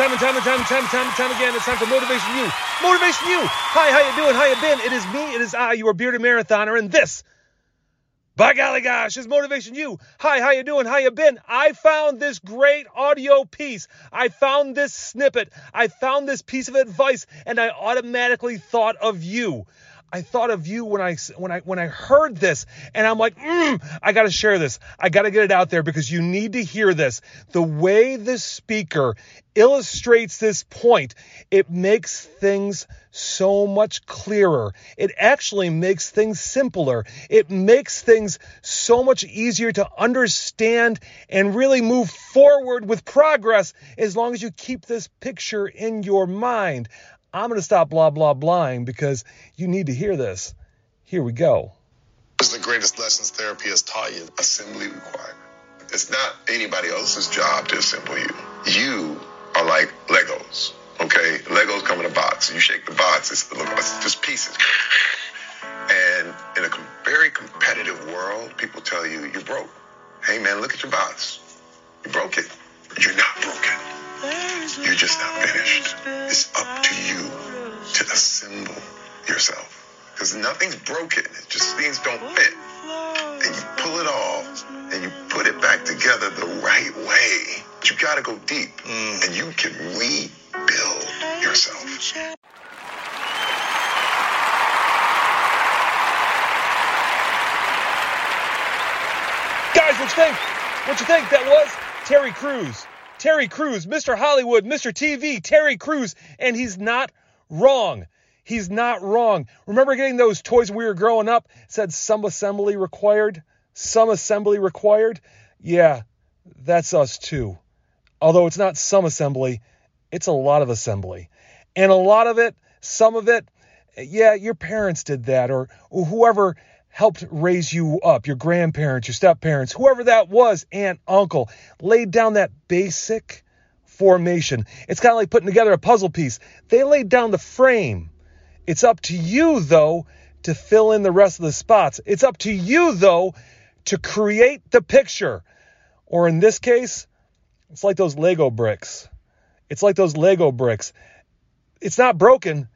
time and time and time and time and time and time again. It's time for Motivation You. Motivation You. Hi, how you doing? How you been? It is me. It is I, your bearded marathoner, and this, by golly gosh, is Motivation You. Hi, how you doing? How you been? I found this great audio piece. I found this snippet. I found this piece of advice, and I automatically thought of you. I thought of you when I when I when I heard this, and I'm like, mm, I got to share this. I got to get it out there because you need to hear this. The way the speaker illustrates this point, it makes things so much clearer. It actually makes things simpler. It makes things so much easier to understand and really move forward with progress as long as you keep this picture in your mind. I'm going to stop blah, blah, blahing because you need to hear this. Here we go. What's the greatest lessons therapy has taught you? Assembly required. It's not anybody else's job to assemble you. You are like Legos, okay? Legos come in a box. You shake the box, it's, it's just pieces. And in a very competitive world, people tell you, you're broke. Hey, man, look at your box. You broke it. You're not broken. You're just not finished. It's up to you to assemble yourself. Because nothing's broken. It's just things don't fit. And you pull it off and you put it back together the right way. You got to go deep mm. and you can rebuild yourself. Guys, what you think? What you think? That was Terry Crews. Terry Crews, Mr. Hollywood, Mr. TV, Terry Crews, and he's not wrong. He's not wrong. Remember getting those toys when we were growing up? Said some assembly required? Some assembly required? Yeah, that's us too. Although it's not some assembly, it's a lot of assembly. And a lot of it, some of it, yeah, your parents did that or, whoever helped raise you up, your grandparents, your step parents, whoever that was, aunt, uncle, laid down that basic formation. It's kind of like putting together a puzzle piece. They laid down the frame. It's up to you, though, to fill in the rest of the spots. It's up to you, though, to create the picture. Or in this case, it's like those Lego bricks. It's like those Lego bricks. It's not broken,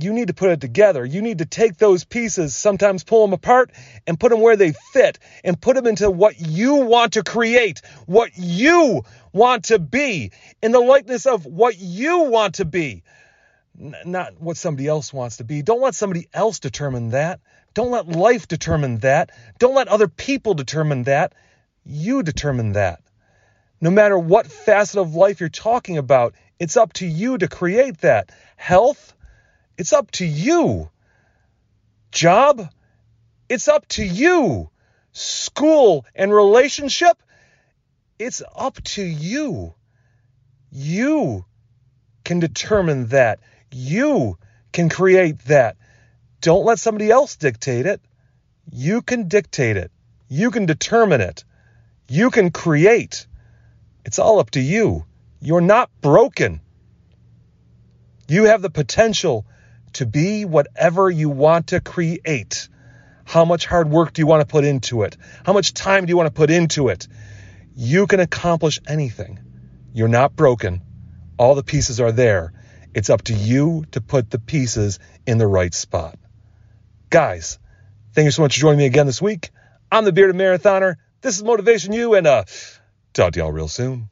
you need to put it together. You need to take those pieces, sometimes pull them apart and put them where they fit and put them into what you want to create, what you want to be, in the likeness of what you want to be, not what somebody else wants to be. Don't let somebody else determine that. Don't let life determine that. Don't let other people determine that. You determine that. No matter what facet of life you're talking about, it's up to you to create that. Health, it's up to you. Job? It's up to you. School and relationship? It's up to you. You can determine that. You can create that. Don't let somebody else dictate it. You can dictate it. You can determine it. You can create. It's all up to you. You're not broken. You have the potential to be whatever you want to create. How much hard work do you want to put into it? How much time do you want to put into it? You can accomplish anything. You're not broken. All the pieces are there. It's up to you to put the pieces in the right spot. Guys, thank you so much for joining me again this week. I'm the Bearded Marathoner. This is Motivation You, and uh, talk to y'all real soon.